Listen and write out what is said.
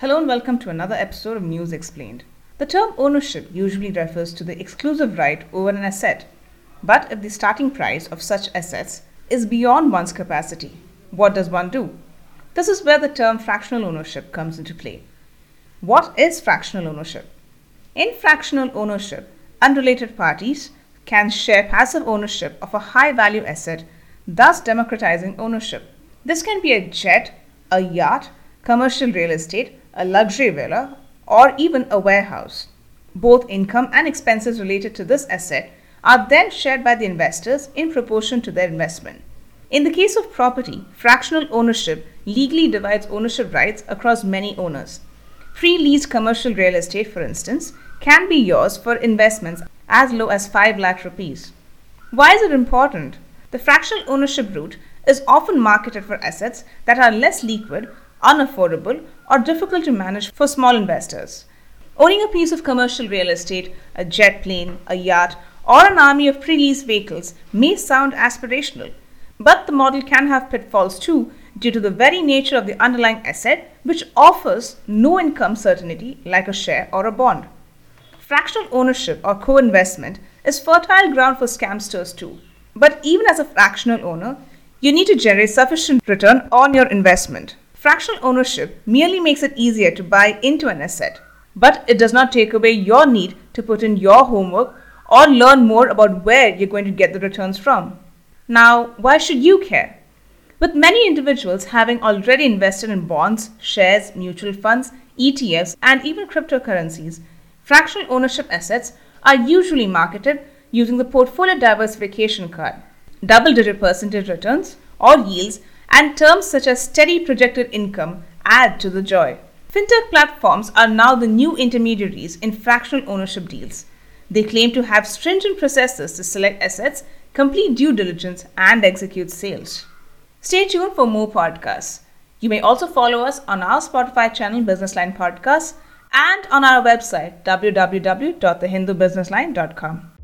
Hello and welcome to another episode of News Explained. The term ownership usually refers to the exclusive right over an asset. But if the starting price of such assets is beyond one's capacity, what does one do? This is where the term fractional ownership comes into play. What is fractional ownership? In fractional ownership, unrelated parties can share passive ownership of a high value asset, thus democratizing ownership. This can be a jet, a yacht, commercial real estate, a luxury villa, or even a warehouse. Both income and expenses related to this asset are then shared by the investors in proportion to their investment. In the case of property, fractional ownership legally divides ownership rights across many owners. Pre leased commercial real estate, for instance, can be yours for investments as low as 5 lakh rupees. Why is it important? The fractional ownership route is often marketed for assets that are less liquid unaffordable, or difficult to manage for small investors. Owning a piece of commercial real estate, a jet plane, a yacht, or an army of pre leased vehicles may sound aspirational, but the model can have pitfalls too due to the very nature of the underlying asset, which offers no income certainty like a share or a bond. Fractional ownership or co investment is fertile ground for scamsters too. But even as a fractional owner, you need to generate sufficient return on your investment. Fractional ownership merely makes it easier to buy into an asset, but it does not take away your need to put in your homework or learn more about where you're going to get the returns from. Now, why should you care? With many individuals having already invested in bonds, shares, mutual funds, ETFs, and even cryptocurrencies, fractional ownership assets are usually marketed using the portfolio diversification card. Double digit percentage returns or yields and terms such as steady projected income add to the joy. Fintech platforms are now the new intermediaries in fractional ownership deals. They claim to have stringent processes to select assets, complete due diligence, and execute sales. Stay tuned for more podcasts. You may also follow us on our Spotify channel, Businessline Podcasts, and on our website, www.thehindubusinessline.com.